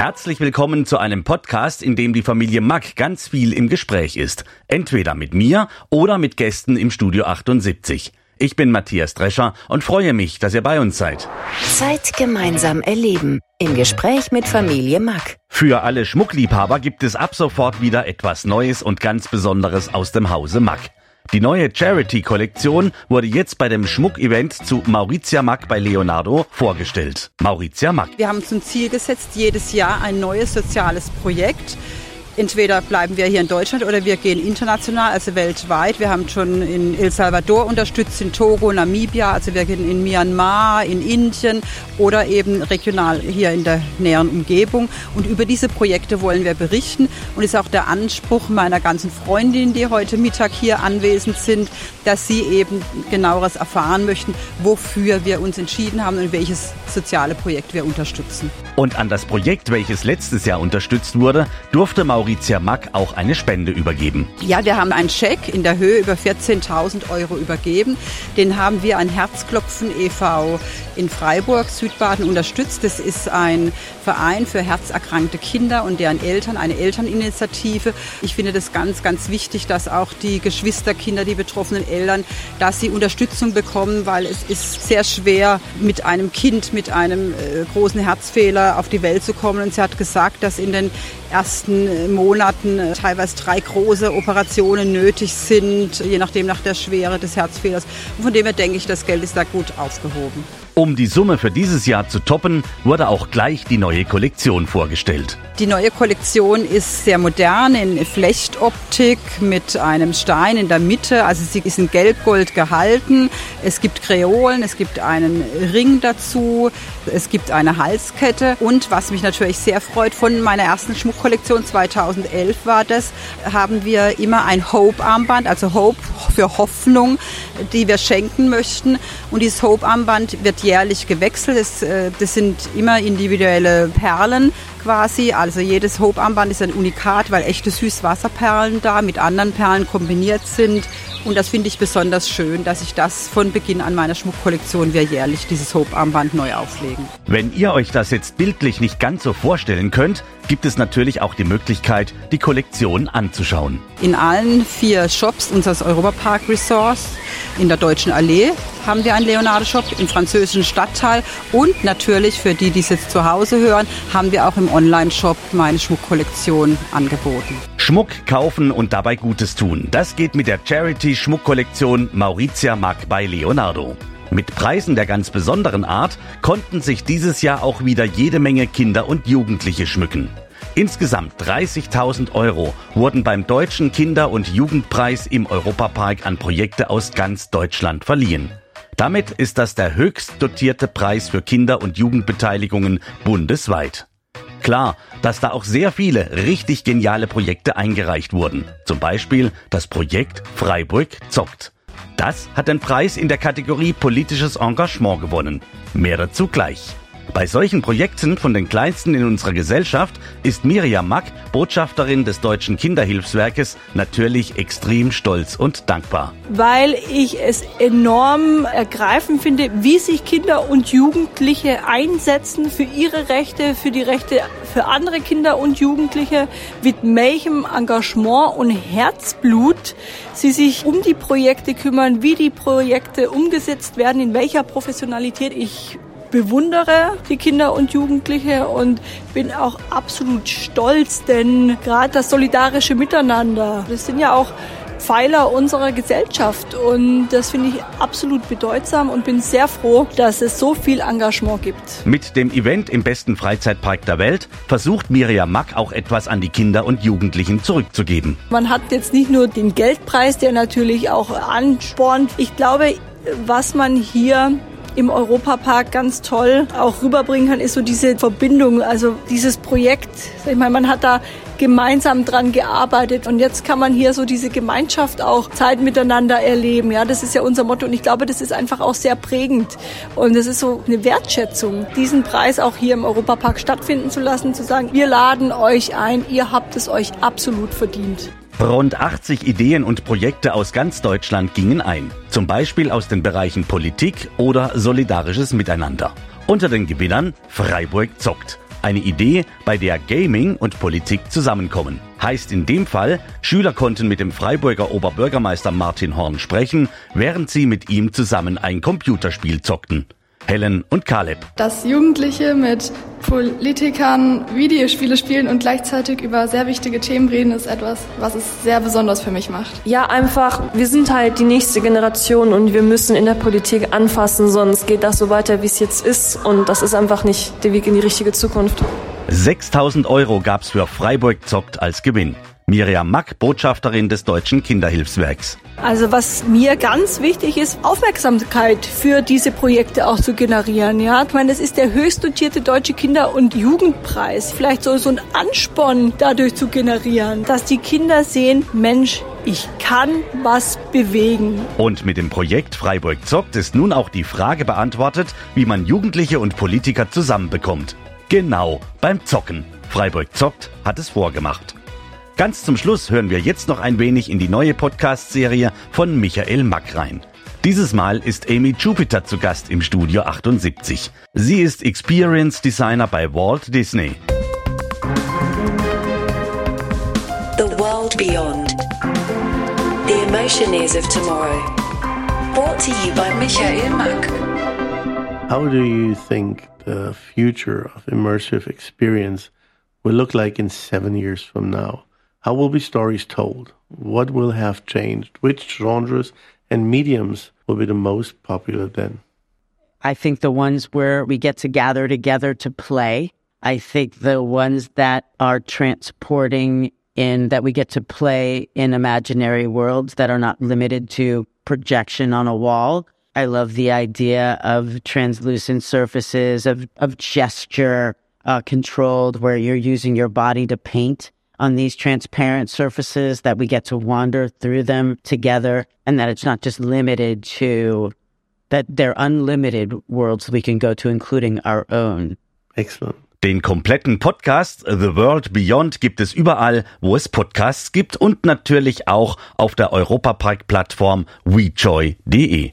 Herzlich willkommen zu einem Podcast, in dem die Familie Mack ganz viel im Gespräch ist. Entweder mit mir oder mit Gästen im Studio 78. Ich bin Matthias Drescher und freue mich, dass ihr bei uns seid. Zeit gemeinsam erleben. Im Gespräch mit Familie Mack. Für alle Schmuckliebhaber gibt es ab sofort wieder etwas Neues und ganz Besonderes aus dem Hause Mack. Die neue Charity-Kollektion wurde jetzt bei dem Schmuckevent zu Maurizia Mack bei Leonardo vorgestellt. Maurizia Mack. Wir haben zum Ziel gesetzt, jedes Jahr ein neues soziales Projekt entweder bleiben wir hier in Deutschland oder wir gehen international, also weltweit. Wir haben schon in El Salvador unterstützt, in Togo, Namibia, also wir gehen in Myanmar, in Indien oder eben regional hier in der näheren Umgebung. Und über diese Projekte wollen wir berichten und ist auch der Anspruch meiner ganzen Freundinnen, die heute Mittag hier anwesend sind, dass sie eben genaueres erfahren möchten, wofür wir uns entschieden haben und welches soziale Projekt wir unterstützen. Und an das Projekt, welches letztes Jahr unterstützt wurde, durfte Maurizia Mack auch eine Spende übergeben. Ja, wir haben einen Scheck in der Höhe über 14.000 Euro übergeben. Den haben wir an Herzklopfen e.V. in Freiburg, Südbaden unterstützt. Das ist ein Verein für herzerkrankte Kinder und deren Eltern, eine Elterninitiative. Ich finde das ganz, ganz wichtig, dass auch die Geschwisterkinder, die betroffenen Eltern, dass sie Unterstützung bekommen, weil es ist sehr schwer mit einem Kind mit einem äh, großen Herzfehler auf die Welt zu kommen. Und sie hat gesagt, dass in den ersten Monaten äh, teilweise drei große Operationen nötig sind, je nachdem nach der Schwere des Herzfehlers. Und von dem her denke ich, das Geld ist da gut aufgehoben. Um die Summe für dieses Jahr zu toppen, wurde auch gleich die neue Kollektion vorgestellt. Die neue Kollektion ist sehr modern in Flechtoptik mit einem Stein in der Mitte. Also sie ist in Gelbgold gehalten. Es gibt Kreolen, es gibt einen Ring dazu, es gibt eine Halskette. Und was mich natürlich sehr freut, von meiner ersten Schmuckkollektion 2011 war das, haben wir immer ein Hope-Armband, also Hope für Hoffnung, die wir schenken möchten. Und dieses Hope-Armband wird jährlich gewechselt. Das, äh, das sind immer individuelle Perlen quasi. Also jedes Hope-Armband ist ein Unikat, weil echte Süßwasserperlen da mit anderen Perlen kombiniert sind. Und das finde ich besonders schön, dass ich das von Beginn an meiner Schmuckkollektion wir jährlich dieses Hope-Armband neu auflegen. Wenn ihr euch das jetzt bildlich nicht ganz so vorstellen könnt, gibt es natürlich auch die Möglichkeit, die Kollektion anzuschauen. In allen vier Shops unseres Europapark Resorts in der Deutschen Allee haben wir einen Leonardo-Shop im französischen Stadtteil und natürlich für die, die es jetzt zu Hause hören, haben wir auch im Online-Shop meine Schmuckkollektion angeboten. Schmuck kaufen und dabei Gutes tun. Das geht mit der Charity-Schmuckkollektion Maurizia Mack bei Leonardo. Mit Preisen der ganz besonderen Art konnten sich dieses Jahr auch wieder jede Menge Kinder und Jugendliche schmücken. Insgesamt 30.000 Euro wurden beim Deutschen Kinder- und Jugendpreis im Europapark an Projekte aus ganz Deutschland verliehen. Damit ist das der höchst dotierte Preis für Kinder- und Jugendbeteiligungen bundesweit. Klar, dass da auch sehr viele richtig geniale Projekte eingereicht wurden. Zum Beispiel das Projekt Freiburg zockt. Das hat den Preis in der Kategorie politisches Engagement gewonnen. Mehr dazu gleich. Bei solchen Projekten von den kleinsten in unserer Gesellschaft ist Miriam Mack, Botschafterin des Deutschen Kinderhilfswerkes, natürlich extrem stolz und dankbar. Weil ich es enorm ergreifend finde, wie sich Kinder und Jugendliche einsetzen für ihre Rechte, für die Rechte für andere Kinder und Jugendliche, mit welchem Engagement und Herzblut sie sich um die Projekte kümmern, wie die Projekte umgesetzt werden, in welcher Professionalität ich bewundere die Kinder und Jugendliche und bin auch absolut stolz, denn gerade das solidarische Miteinander, das sind ja auch Pfeiler unserer Gesellschaft und das finde ich absolut bedeutsam und bin sehr froh, dass es so viel Engagement gibt. Mit dem Event im besten Freizeitpark der Welt versucht Miriam Mack auch etwas an die Kinder und Jugendlichen zurückzugeben. Man hat jetzt nicht nur den Geldpreis, der natürlich auch anspornt. Ich glaube, was man hier im Europapark ganz toll auch rüberbringen kann, ist so diese Verbindung, also dieses Projekt. Ich meine, man hat da gemeinsam dran gearbeitet und jetzt kann man hier so diese Gemeinschaft auch Zeit miteinander erleben. Ja, das ist ja unser Motto und ich glaube, das ist einfach auch sehr prägend und es ist so eine Wertschätzung, diesen Preis auch hier im Europapark stattfinden zu lassen, zu sagen, wir laden euch ein, ihr habt es euch absolut verdient. Rund 80 Ideen und Projekte aus ganz Deutschland gingen ein. Zum Beispiel aus den Bereichen Politik oder solidarisches Miteinander. Unter den Gewinnern Freiburg zockt. Eine Idee, bei der Gaming und Politik zusammenkommen. Heißt in dem Fall, Schüler konnten mit dem Freiburger Oberbürgermeister Martin Horn sprechen, während sie mit ihm zusammen ein Computerspiel zockten. Helen und Caleb. Dass Jugendliche mit Politikern Videospiele spielen und gleichzeitig über sehr wichtige Themen reden, ist etwas, was es sehr besonders für mich macht. Ja, einfach, wir sind halt die nächste Generation und wir müssen in der Politik anfassen, sonst geht das so weiter, wie es jetzt ist. Und das ist einfach nicht der Weg in die richtige Zukunft. 6000 Euro gab's für Freiburg zockt als Gewinn. Miriam Mack, Botschafterin des Deutschen Kinderhilfswerks. Also was mir ganz wichtig ist, Aufmerksamkeit für diese Projekte auch zu generieren. Ja, ich meine, das ist der höchst dotierte deutsche Kinder- und Jugendpreis. Vielleicht so, so ein Ansporn dadurch zu generieren, dass die Kinder sehen, Mensch, ich kann was bewegen. Und mit dem Projekt Freiburg zockt ist nun auch die Frage beantwortet, wie man Jugendliche und Politiker zusammenbekommt. Genau beim Zocken. Freiburg zockt hat es vorgemacht. Ganz zum Schluss hören wir jetzt noch ein wenig in die neue Podcast-Serie von Michael Mack rein. Dieses Mal ist Amy Jupiter zu Gast im Studio 78. Sie ist Experience Designer bei Walt Disney. The World Beyond. The Emotion is of Tomorrow. Brought to you by Michael Mack. How do you think the future of immersive experience will look like in seven years from now? How will be stories told? What will have changed? Which genres and mediums will be the most popular then? I think the ones where we get to gather together to play. I think the ones that are transporting in that we get to play in imaginary worlds that are not limited to projection on a wall. I love the idea of translucent surfaces, of, of gesture uh, controlled, where you're using your body to paint on these transparent surfaces, that we get to wander through them together, and that it's not just limited to that they're unlimited worlds we can go to, including our own. Excellent. Den kompletten Podcast The World Beyond gibt es überall, wo es Podcasts gibt und natürlich auch auf der Europapark-Plattform WeJoy.de.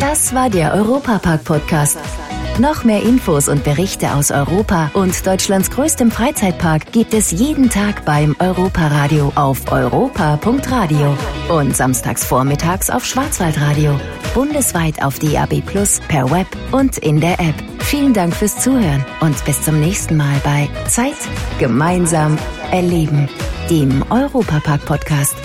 Das war der Europapark-Podcast. Noch mehr Infos und Berichte aus Europa und Deutschlands größtem Freizeitpark gibt es jeden Tag beim Europaradio auf europa.radio und samstags vormittags auf Schwarzwaldradio. Bundesweit auf DAB Plus, per Web und in der App. Vielen Dank fürs Zuhören und bis zum nächsten Mal bei Zeit gemeinsam erleben, dem Europapark Podcast.